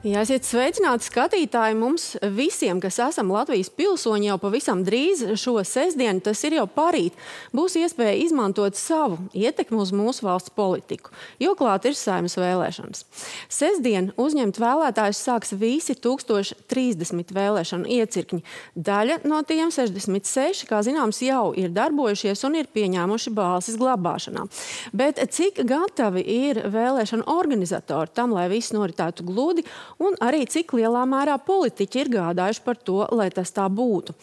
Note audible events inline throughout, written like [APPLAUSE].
Jā, esiet sveicināti skatītāji. Mums visiem, kas esam Latvijas pilsoņi, jau pavisam drīz šo sestdienu, tas ir jau parīt, būs iespēja izmantot savu ietekmi uz mūsu valsts politiku, jo klāt ir saimas vēlēšanas. Sestdien uzņemt vēlētājus sāks visi 1030 vēlēšanu iecirkņi. Daļa no tiem 66, kā zināms, jau ir darbojušies un ir pieņēmuši balsis glabāšanā. Bet cik gatavi ir vēlēšanu organizatori tam, lai viss noritētu gludi? Un arī cik lielā mērā politiķi ir gādājuši par to, lai tas tā būtu.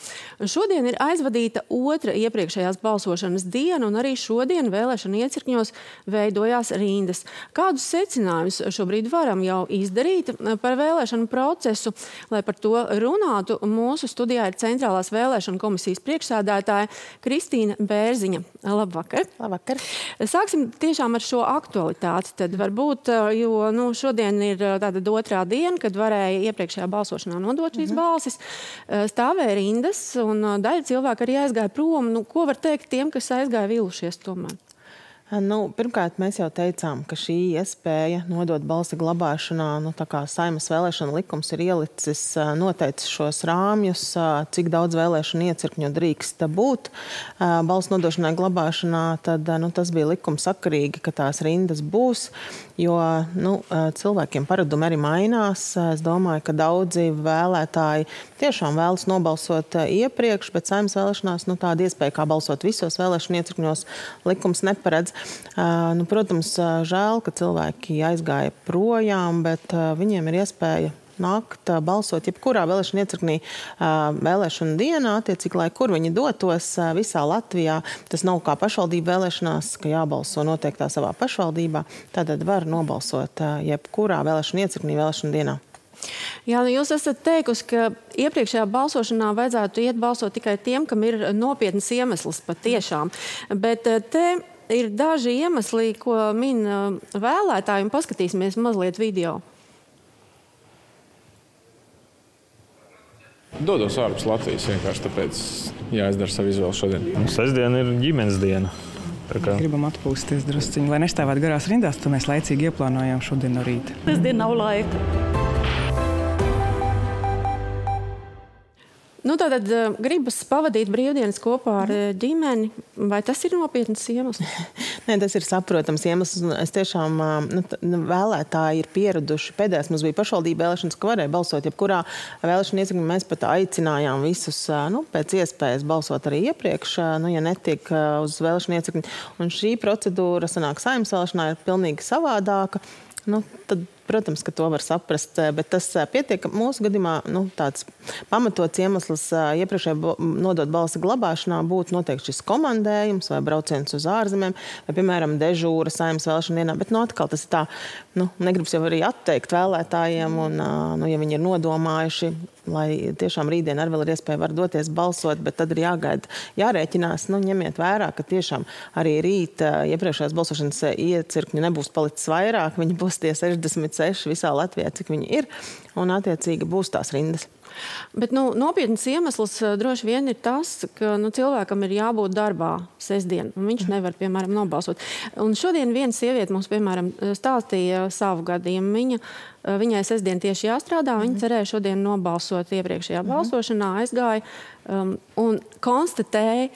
Šodien ir aizvadīta otra iepriekšējās balsošanas diena, un arī šodien vēlēšana iecirkņos veidojās rindas. Kādus secinājumus šobrīd varam jau izdarīt par vēlēšanu procesu, lai par to runātu? Mūsu studijā ir Centrālās vēlēšana komisijas priekšsādātāja Kristīna Bērziņa. Labvakar! Labvakar! Sāksim tiešām ar šo aktualitāti. Tad varbūt, jo nu, šodien ir tāda otrā diena dienu, kad varēja iepriekšējā balsošanā nodot šīs -hmm. balsis, eh, stāvēja rindas, un eh, daļa cilvēku arī aizgāja prom. Nu, ko var teikt tiem, kas aizgāja vīlušies tomēr? Nu, pirmkārt, mēs jau teicām, ka šī iespēja nodot balsi glabāšanā, nu, tā kā saimnes vēlēšana likums ir ielicis, noteicis šos rāmjus, cik daudz vēlēšanu iecirkņu drīkst būt balss nodošanai glabāšanā, tad nu, tas bija likums sakarīgi, ka tās rindas būs, jo nu, cilvēkiem paradumi arī mainās. Es domāju, ka daudzi vēlētāji tiešām vēlas nobalsot iepriekš, bet saimnes vēlēšanās nu, tāda iespēja, kā balsot visos vēlēšanu iecirkņos, likums neparedz. Nu, protams, žēl, ka cilvēki aizgāja projām, bet viņiem ir iespēja nākt balsot jebkurā vēlēšana iecirknī vēlēšana dienā, attiecīgi, lai kur viņi dotos visā Latvijā. Tas nav kā pašvaldību vēlēšanās, ka jābalso noteiktā savā pašvaldībā. Tātad var nobalsot jebkurā vēlēšana iecirknī vēlēšana dienā. Jā, nu jūs esat teikusi, ka iepriekšējā balsošanā vajadzētu iet balsot tikai tiem, kam ir nopietnas iemesls patiešām. Bet te ir daži iemesli, ko min vēlētāji, un paskatīsimies mazliet video. Dodos ārpus Latvijas vienkārši tāpēc jāizdara savu izvēli šodien. Nu, sestdiena ir ģimenes diena. Kā... Gribam atpūsties druskuļi, lai nestāvētu garās rindās. Tad mēs laicīgi ieplānojām šodien no rīta. Sestdiena nav laika. Nu, Tātad uh, gribas pavadīt brīvdienas kopā ar uh, ģimeni. Vai tas ir nopietns iemesls? [LAUGHS] Nē, tas ir saprotams iemesls. Es tiešām nu, nu, vēlētāji ir pieraduši. Pēdējais mums bija pašvaldība vēlēšanas, ka varēja balsot jebkurā vēlēšana iecirkņā. Mēs pat aicinājām visus nu, pēc iespējas balsot arī iepriekš, nu, ja netiek uz vēlēšana iecirkņa. Un šī procedūra sanāk saimnes vēlēšanā ir pilnīgi savādāka. Nu, tad Protams, ka to var saprast, eh, bet tas eh, pietiek, mūsu gadījumā nu, tāds pamatots iemesls eh, iepriekšēji nodot balsi glabāšanā būtu noteikti šis komandējums vai brauciens uz ārzemēm, vai, piemēram, dežūra saimnes vēlēšana dienā. Bet, nu, atkal tas ir tā, nu, negribas jau arī atteikt vēlētājiem, un, nu, ja viņi ir nodomājuši, lai tiešām rītdien arī ir iespēja var doties balsot, bet tad ir jāgaida, jārēķinās, nu, ņemiet vērā, ka tiešām arī rīt iepriekšējās balsošanas iecirkņi nebūs palicis vairāk, viņi būs tie 60 seši visā Latvijā, cik viņi ir, un attiecīgi būs tās rindas. Bet nu, nopietns iemesls uh, droši vien ir tas, ka nu, cilvēkam ir jābūt darbā sestdien, un viņš nevar, piemēram, nobalsot. Un šodien viena sieviete mums, piemēram, stāstīja savu gadījumu. Viņa, uh, viņai sestdien tieši jāstrādā, viņa mhm. cerēja šodien nobalsot iepriekšējā mhm. balsošanā, aizgāja um, un konstatēja,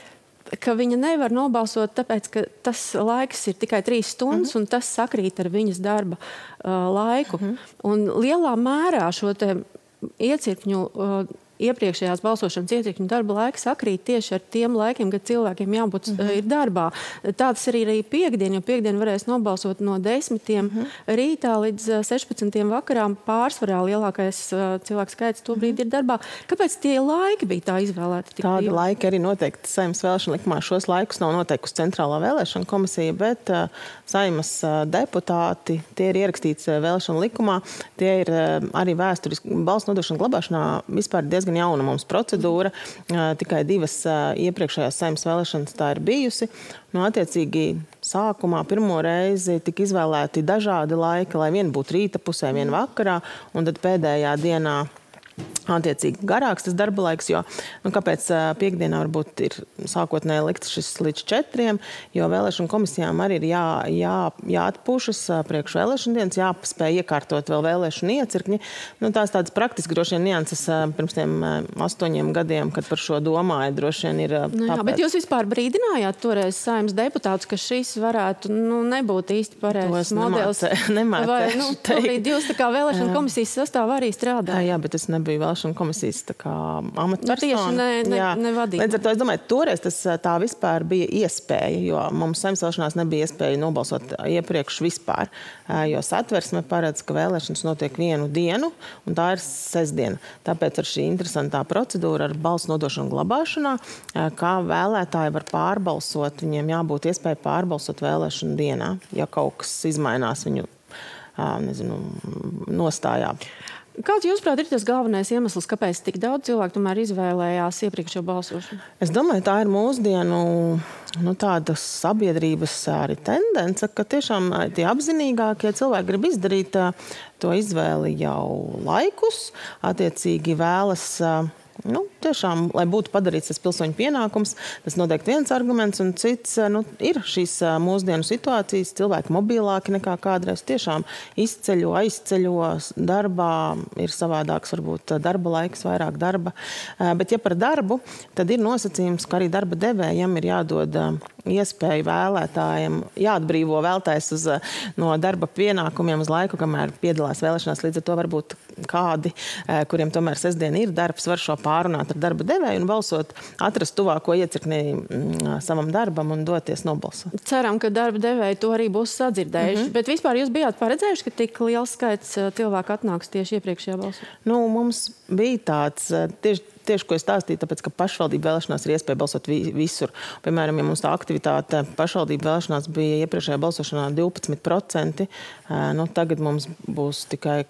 ka viņa nevar nobalsot, tāpēc ka tas laiks ir tikai trīs stundas, uh mhm. -huh. un tas sakrīt ar viņas darba uh, laiku. Uh mhm. -huh. Un lielā mērā šo iecirkņu uh, iepriekšējās balsošanas ietekmi darba laiks sakrīt tieši ar tiem laikiem, kad cilvēkiem jābūt mm -hmm. ir darbā. Tāds arī ir piekdiena, jo piekdiena varēs nobalsot no 10. Mm -hmm. rītā līdz 16. Eh, vakarā. Pārsvarā lielākais uh, cilvēku skaits to brīdi mm -hmm. ir darbā. Kāpēc tie laiki bija tā izvēlēti? Tādi brīvi? laiki arī noteikti saimnes vēlēšana likumā. Šos laikus nav noteikusi Centrālā vēlēšana komisija, bet uh, saimas uh, deputāti, tie ir ierakstīts uh, vēlēšana likumā. Tie ir uh, arī vēsturiski balsu nodošana glabāšanā vispār diezgan diezgan jauna mums procedūra. Tikai divas iepriekšējās saimnes vēlēšanas tā ir bijusi. Nu, attiecīgi, sākumā pirmo reizi tika izvēlēti dažādi laiki, lai viena būtu rīta pusē, viena vakarā, un tad pēdējā dienā Attiecīgi garāks tas darba laiks, jo nu, kāpēc piekdienā varbūt ir sākotnēji likts šis līdz četriem, jo vēlēšanu komisijām arī ir jā, jā, jāatpūšas priekš vēlēšanu dienas, jāpaspēj iekārtot vēl vēlēšanu iecirkņi. Nu, tās tādas praktiski droši vien nianses pirms tiem astoņiem gadiem, kad par šo domāju, droši vien ir. Nu, jā, bet jūs vispār brīdinājāt toreiz saimnes deputātus, ka šis varētu nu, nebūt īsti pareizs modelis. Nemācē, Vai, nu, jūs tā kā vēlēšana komisijas sastāvā arī strādājat? Jā, bet es nebiju vēl vēlēšanu komisijas amatpersona. Nu, tieši ne, ne, nevadīja. Līdz ar to es domāju, toreiz tas tā vispār bija iespēja, jo mums saimnes vēlēšanās nebija iespēja nobalsot iepriekš vispār. Jo satversme paredz, ka vēlēšanas notiek vienu dienu, un tā ir sestdiena. Tāpēc ar šī interesantā procedūra ar balsu nodošanu glabāšanā, kā vēlētāji var pārbalsot, viņiem jābūt iespēja pārbalsot vēlēšanu dienā, ja kaut kas izmainās viņu nezinu, nostājā. Kāds, jūsuprāt, ir tas galvenais iemesls, kāpēc tik daudz cilvēku tomēr izvēlējās iepriekšējo balsošanu? Es domāju, tā ir mūsdienu nu, sabiedrības arī tendence, ka tiešām tie apzinīgākie cilvēki grib izdarīt to izvēli jau laikus, attiecīgi vēlas Nu, tiešām, lai būtu padarīts tas pilsoņu pienākums, tas noteikti viens arguments, un cits nu, ir šīs mūsdienu situācijas. Cilvēki mobilāki nekā kādreiz tiešām izceļo, aizceļo darbā, ir savādāks, varbūt darba laiks, vairāk darba. Bet, ja par darbu, tad ir nosacījums, ka arī darba devējiem ir jādod iespēju vēlētājiem, jāatbrīvo vēlētājs uz, no darba pienākumiem uz laiku, kamēr piedalās vēlēšanās. Līdz ar to varbūt kādi, kuriem tomēr sestdiena ir darbs, var šo pārunāt ar darba devēju un balsot, atrast tuvāko iecirknī mm, savam darbam un doties nobalsot. Ceram, ka darba devēji to arī būs sadzirdējuši. Mm -hmm. Bet vispār jūs bijāt paredzējuši, ka tik liels skaits cilvēku atnāks tieši iepriekšējā balsā? Nu, mums bija tāds tieši tieši ko es stāstīju, tāpēc, ka pašvaldību vēlēšanās ir iespēja balsot vi visur. Piemēram, ja mums tā aktivitāte pašvaldību vēlēšanās bija iepriekšējā balsošanā 12%, nu, tagad mums būs tikai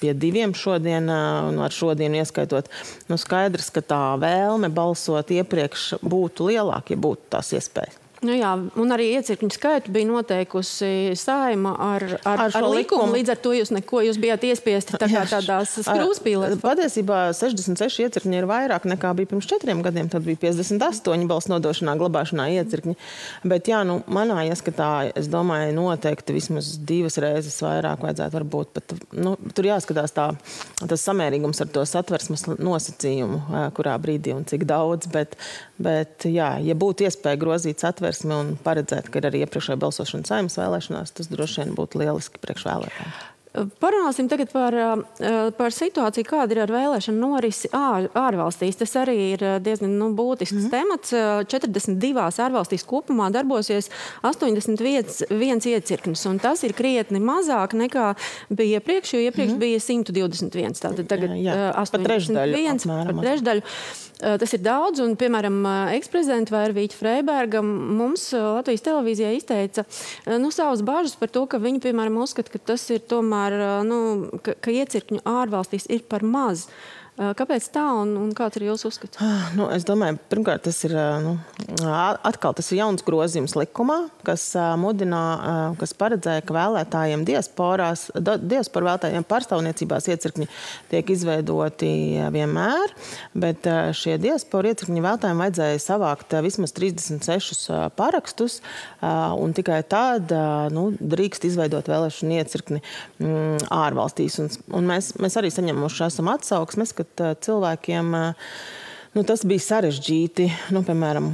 pie diviem šodien, un ar šodienu ieskaitot, nu skaidrs, ka tā vēlme balsot iepriekš būtu lielāka, ja būtu tās iespējas. Nu jā, un arī iecirkņu skaitu bija noteikusi saima ar, ar, ar, ar likumu. likumu. Līdz ar to jūs neko jūs bijāt iespiesti tā kā [LAUGHS] tādās skrūspīlēs. Patiesībā 66 iecirkņi ir vairāk nekā bija pirms četriem gadiem. Tad bija 58 balss nodošanā, glabāšanā iecirkņi. Bet jā, nu, manā ieskatā, es domāju, noteikti vismaz divas reizes vairāk vajadzētu varbūt. Bet, nu, tur jāskatās tā, tas samērīgums ar to satversmes nosacījumu, kurā brīdī un cik daudz. Bet, bet jā, ja būtu iespēja grozīt satversmes, satversmi un paredzēt, ka ir arī iepriekšējā balsošana saimnes vēlēšanās, tas droši vien būtu lieliski priekšvēlētājiem. Parunāsim tagad par, eh, par situāciju, kāda ir ar vēlēšanu norisi ār, ārvalstīs. Tas arī ir eh, diezgan nu, būtisks mm -hmm. temats. 42 ārvalstīs kopumā darbosies 81 iecirknis, un tas ir krietni mazāk nekā bija iepriekš, jo iepriekš mm -hmm. bija 121. Tātad tagad jā, jā. 81 par trešdaļu. Tas ir daudz, un, piemēram, eksprezidenta Vērvīķa Freiberga mums Latvijas televīzijā izteica nu, savas bažas par to, ka viņi, piemēram, uzskata, ka tas ir tomēr nu, ka, ka iecirkņu ārvalstīs ir par maz. Kāpēc tā un, un kāds ir jūsu uzskats? Ah, nu, es domāju, pirmkārt, tas ir nu, atkal tas ir jauns grozījums likumā, kas mudina, kas paredzēja, ka vēlētājiem diasporās, diasporu vēlētājiem pārstāvniecībās iecirkņi tiek izveidoti vienmēr, bet šie diasporu iecirkņi vēlētājiem vajadzēja savākt vismaz 36 parakstus, un tikai tad nu, drīkst izveidot vēlēšanu iecirkni mm, ārvalstīs. Un, un mēs, mēs arī saņemuši esam atsauksmes, ka cilvēkiem Nu, tas bija sarežģīti. Nu, piemēram,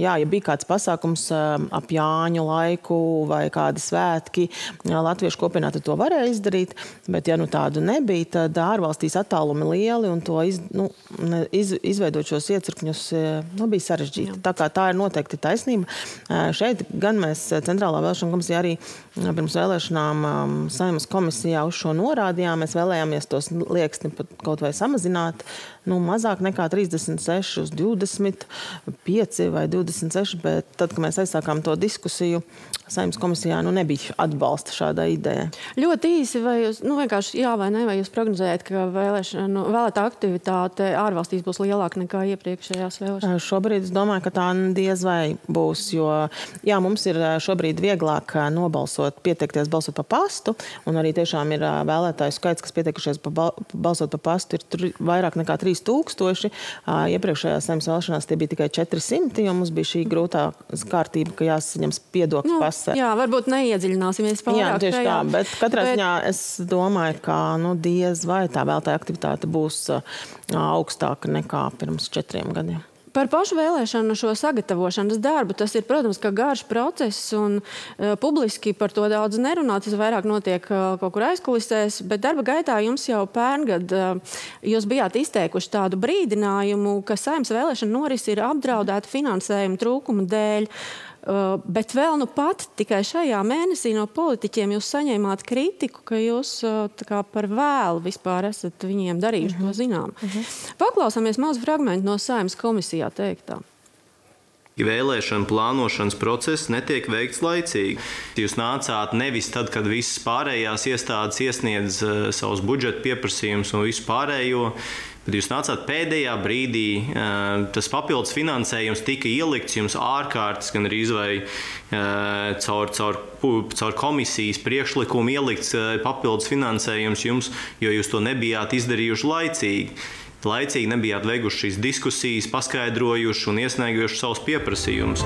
jā, ja bija kāds pasākums ap Jāņu laiku vai kādi svētki, Latviešu kopienā to varēja izdarīt. Bet, ja nu tādu nebija, tad ārvalstīs attālumi lieli un to iz, nu, iz, izveidot šos iecirkņus nu, bija sarežģīti. Jā. Tā, tā ir noteikti taisnība. Šeit gan mēs Centrālā vēlēšana komisija arī pirms vēlēšanām Saimas komisijā uz šo norādījām. Mēs vēlējāmies tos lieksni kaut vai samazināt nu, mazāk nekā 36 uz 25 vai 26, bet tad, kad mēs aizsākām to diskusiju, Saimnes komisijā nu, nebija atbalsta šādai idejai. Ļoti īsi, vai jūs nu, jā vai nē, vai jūs prognozējat, ka vēlēšana, vēlētā aktivitāte ārvalstīs būs lielāka nekā iepriekšējās vēlēšanās? Šobrīd es domāju, ka tā diez vai būs, jo jā, mums ir šobrīd vieglāk nobalsot, pieteikties balsot pa pastu, un arī tiešām ir vēlētāju skaits, kas pieteikušies pa balsot pa pastu, ir vairāk nekā 3000. Iepriekšējās saimnes vēlēšanās tie bija tikai 400, jo mums bija šī grūtā kārtība, ka jāsaņem piedokļu nu, pasts. Jā, varbūt neiedziļināsimies pārāk. Jā, tieši tajā. tā, bet katrā bet... ziņā es domāju, ka nu, diez vai tā vēlētāja aktivitāte būs augstāka nekā pirms četriem gadiem. Par pašu vēlēšanu šo sagatavošanas darbu. Tas ir, protams, garš process, un uh, publiski par to daudz nerunā. Tas vairāk notiek uh, kaut kur aizkulisēs, bet darba gaitā jums jau pērngad uh, jūs bijāt izteikuši tādu brīdinājumu, ka saimnes vēlēšana norisi ir apdraudēta finansējuma trūkuma dēļ. Uh, bet vēl nu pat tikai šajā mēnesī no politiķiem jūs saņēmāt kritiku, ka jūs uh, kā, par vēlu vispār esat viņiem darījuši uh -huh. to mhm. zinām. Uh mhm. -huh. Paklausāmies mazu fragment no saimnes komisijā teiktā. Vēlēšana plānošanas process netiek veikts laicīgi. Jūs nācāt nevis tad, kad visas pārējās iestādes iesniedz uh, savus budžeta pieprasījumus un visu pārējo. Bet jūs nācāt pēdējā brīdī, tas papildus finansējums tika ielikts jums ārkārtas, gan arī vai caur, caur, caur komisijas priekšlikumu ielikts papildus finansējums jums, jo jūs to nebijāt izdarījuši laicīgi. Laicīgi nebijāt veikuši šīs diskusijas, paskaidrojuši un iesnieguši savus pieprasījumus.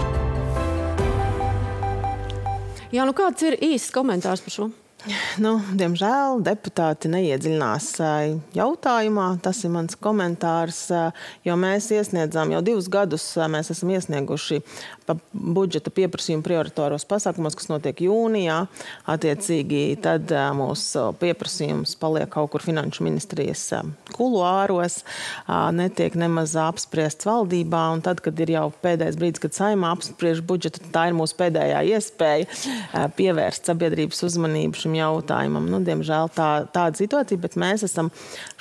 Jā, nu kāds ir īsts komentārs par šo? Nu, diemžēl deputāti neiedziļinās jautājumā. Tas ir mans komentārs, jo mēs iesniedzām jau divus gadus, mēs esam iesnieguši budžeta pieprasījumu prioritāros pasākumos, kas notiek jūnijā. Attiecīgi, tad mūsu pieprasījums paliek kaut kur finanšu ministrijas kuluāros, netiek nemaz apspriests valdībā. Un tad, kad ir jau pēdējais brīdis, kad saimā apspriež budžetu, tā ir mūsu pēdējā iespēja pievērst sabiedrības uzmanību šim jautājumam. Nu, diemžēl tā, tāda situācija, bet mēs esam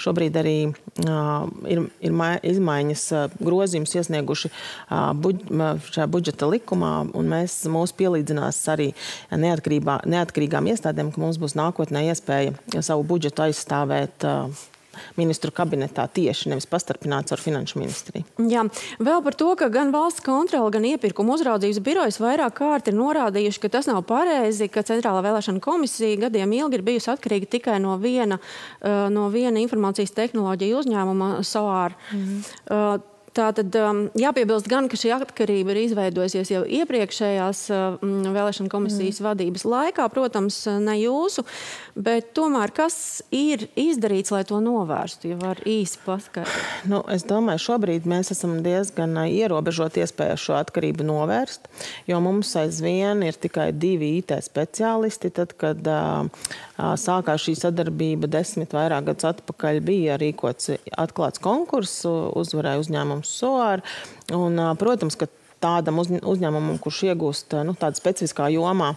šobrīd arī ir, ir izmaiņas grozījums iesnieguši šajā budžeta likumā, un mēs mūs pielīdzinās arī neatkarīgām iestādēm, ka mums būs nākotnē iespēja savu budžetu aizstāvēt. Uh, ministru kabinetā tieši, nevis pastarpināts ar finanšu ministriju. Jā, vēl par to, ka gan valsts kontrola, gan iepirkuma uzraudzības birojas vairāk kārt ir norādījuši, ka tas nav pareizi, ka Centrālā vēlēšana komisija gadiem ilgi ir bijusi atkarīga tikai no viena, uh, no viena informācijas tehnoloģija uzņēmuma SOAR. Mm -hmm. Tātad um, jāpiebilst gan, ka šī atkarība ir izveidojusies jau iepriekšējās um, vēlēšana komisijas mm. vadības laikā, protams, ne jūsu, bet tomēr kas ir izdarīts, lai to novērstu, ja var īsi paskaidrot? Nu, es domāju, šobrīd mēs esam diezgan ierobežot iespēju šo atkarību novērst, jo mums aizvien ir tikai divi IT speciālisti. Tad, kad uh, sākās šī sadarbība desmit vairāk gadus atpakaļ, bija rīkots atklāts konkurss, uzvarēja uzņēmums SOAR. Un, protams, ka tādam uzņēmumam, kurš iegūst nu, tādu specifiskā jomā,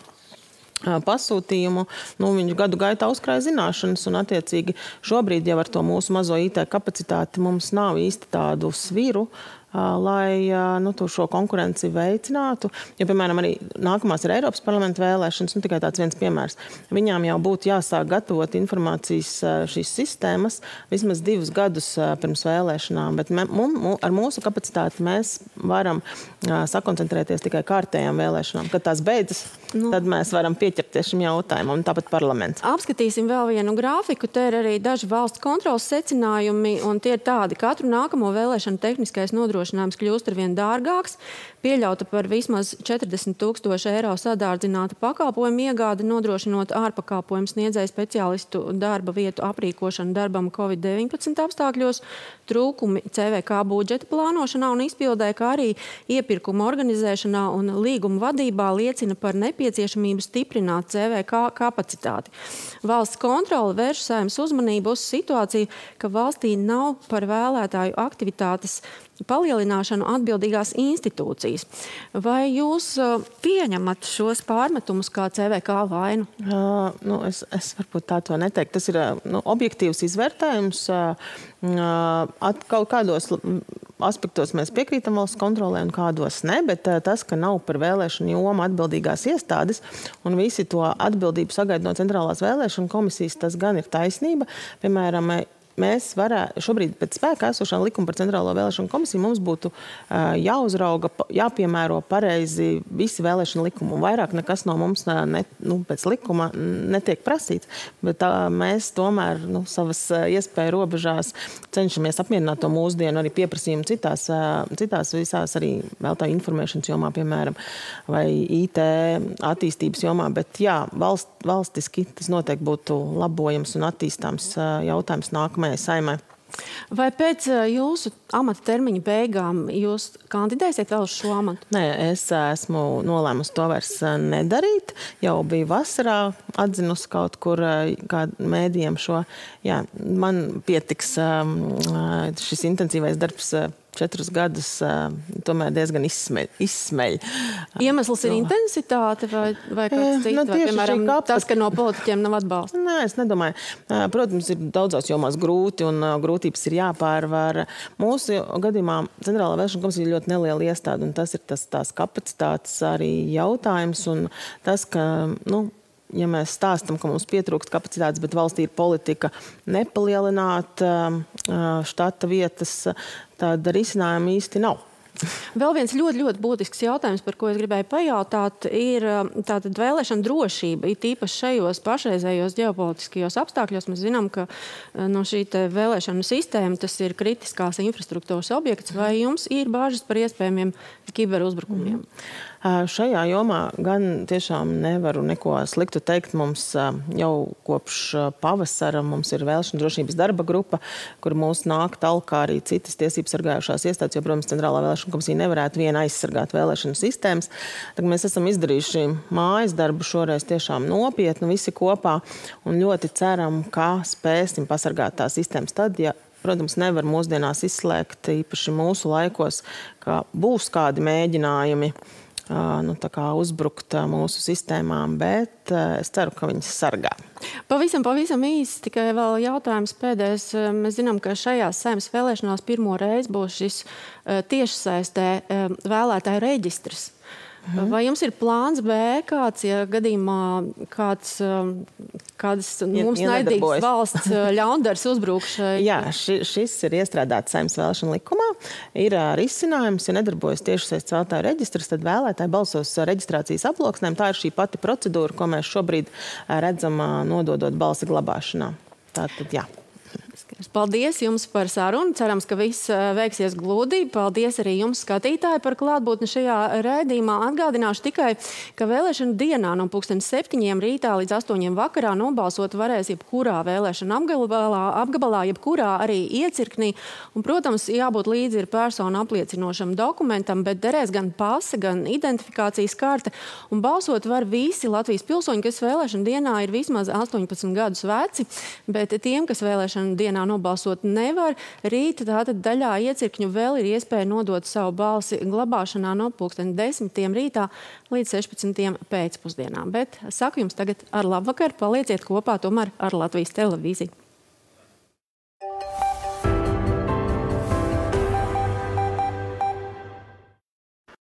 pasūtījumu, nu, viņš gadu gaitā uzkrāja zināšanas, un, attiecīgi, šobrīd jau ar to mūsu mazo IT kapacitāti mums nav īsti tādu sviru, lai nu, šo konkurenci veicinātu. Jo, piemēram, arī nākamās ir Eiropas parlamenta vēlēšanas, nu, tikai tāds viens piemērs. Viņām jau būtu jāsāk gatavot informācijas šīs sistēmas vismaz divus gadus pirms vēlēšanām, bet mē, mum, ar mūsu kapacitāti mēs varam sakoncentrēties tikai kārtējām vēlēšanām. Kad tās beidzas, nu. tad mēs varam pieķerties šim jautājumam, tāpat parlaments. Apskatīsim vēl vienu grafiku. Te ir arī daži valsts kontrolas secinājumi, un tie ir tādi, ka katru nākamo vēlēšanu tehniskais nodrošinājums kļūst ar vien dārgāks, pieļauta par vismaz 40 tūkstošu eiro sadārdzināta pakalpojumu iegāde, nodrošinot ārpakalpojumu sniedzēju speciālistu darba vietu aprīkošanu darbam Covid-19 apstākļos, trūkumi CVK budžeta plānošanā un izpildē, kā arī iepirkuma organizēšanā un līguma vadībā liecina par nepieciešamību stiprināt CVK kapacitāti. Valsts kontrole vērš saimnes uzmanību uz situāciju, ka valstī nav par vēlētāju aktivitātes palielināšanu atbildīgās institūcijas. Vai jūs uh, pieņemat šos pārmetumus kā CVK vainu? Uh, nu, es, es varbūt tā to neteiktu. Tas ir nu, objektīvs izvērtējums. Uh, at, kaut kādos aspektos mēs piekrītam valsts kontrolē un kādos ne, bet tas, ka nav par vēlēšanu jomu atbildīgās iestādes un visi to atbildību sagaida no centrālās vēlēšana komisijas, tas gan ir taisnība. Piemēram, mēs varētu šobrīd pēc spēkā esošā likuma par Centrālo vēlēšanu komisiju mums būtu jāuzrauga, jāpiemēro pareizi visi vēlēšana likumi. Un vairāk nekas no mums ne, nu, pēc likuma netiek prasīts. Bet tā, mēs tomēr nu, savas iespēju robežās cenšamies apmierināt to mūsdienu arī pieprasījumu citās, citās visās arī veltāju informēšanas jomā, piemēram, vai IT attīstības jomā. Bet jā, valst, valstiski tas noteikti būtu labojams un attīstāms jautājums nākamajā nākamajai saimai. Vai pēc eh, jūsu amata termiņa beigām jūs kandidēsiet vēl uz šo amatu? Nē, es esmu nolēmusi to vairs eh, nedarīt. Jau biju vasarā atzinusi kaut kur eh, mēdījiem šo. Jā, man pietiks šis intensīvais darbs četrus gadus tomēr diezgan izsmeļ. izsmeļ. Iemesls ir intensitāte vai, vai kāds cits? Nu, vai, piemēram, kāpēc... tas, ka no politiķiem nav atbalsta? Nē, es nedomāju. Protams, ir daudzās jomās grūti un grūtības ir jāpārvar. Mūsu gadījumā Centrālā vēlēšana komisija ir ļoti neliela iestāde, un tas ir tas tās kapacitātes arī jautājums. Un tas, ka, nu, ja mēs stāstām, ka mums pietrūkst kapacitātes, bet valstī ir politika nepalielināt štata vietas, tad risinājuma īsti nav. [LAUGHS] Vēl viens ļoti, ļoti būtisks jautājums, par ko es gribēju pajautāt, ir tātad vēlēšana drošība. It īpaši šajos pašreizējos ģeopolitiskajos apstākļos mēs zinām, ka no šī vēlēšanu sistēma tas ir kritiskās infrastruktūras objekts. Vai jums ir bāžas par iespējamiem kiberuzbrukumiem? Mm. Šajā jomā gan tiešām nevaru neko sliktu teikt. Mums jau kopš pavasara mums ir vēlēšana drošības darba grupa, kur mūs nāk talkā arī citas tiesības sargājušās iestādes, jo, protams, Centrālā vēlēšana komisija nevarētu viena aizsargāt vēlēšanu sistēmas. Tad mēs esam izdarījuši mājas darbu šoreiz tiešām nopietni visi kopā un ļoti ceram, ka spēsim pasargāt tās sistēmas tad, ja protams, nevar mūsdienās izslēgt, īpaši mūsu laikos, ka būs kādi mēģinājumi nu, uzbrukt mūsu sistēmām, bet es ceru, ka viņas sargā. Pavisam, pavisam īsi tikai vēl jautājums pēdējais. Mēs zinām, ka šajās saimnes vēlēšanās pirmo reizi būs šis tiešsaistē vēlētāju reģistrs. Mhm. Vai jums ir plāns B, kāds, ja gadījumā kāds, um, kādas mums ja, naidīgas valsts uh, ļaundars uzbrukšai? Jā, ši, šis ir iestrādāts saimnes vēlēšana likumā. Ir uh, risinājums, ja nedarbojas tieši saistīts vēlētāju reģistrs, tad vēlētāji balsos reģistrācijas aploksnēm. Tā ir šī pati procedūra, ko mēs šobrīd uh, redzam nododot balsi glabāšanā. Tātad, jā. Paldies jums par sarunu. Cerams, ka viss eh, veiksies gludi. Paldies arī jums, skatītāji, par klātbūtni šajā rēdījumā. Atgādināšu tikai, ka vēlēšana dienā no 7. rītā līdz 8. vakarā nobalsot varēs jebkurā vēlēšana apgabalā, apgabalā jebkurā arī iecirknī. Un, protams, jābūt līdzi ir personu apliecinošam dokumentam, bet derēs gan pase, gan identifikācijas karte. Un balsot var visi Latvijas pilsoņi, kas vēlēšana dienā ir vismaz 18 gadus veci, bet tiem, kas vēlēšana dienā nobalsot nevar. Rīt tātad daļā iecirkņu vēl ir iespēja nodot savu balsi glabāšanā no pulksten 10. rītā līdz 16. pēcpusdienā. Bet saku jums tagad ar labvakar, palieciet kopā tomēr ar Latvijas televīziju.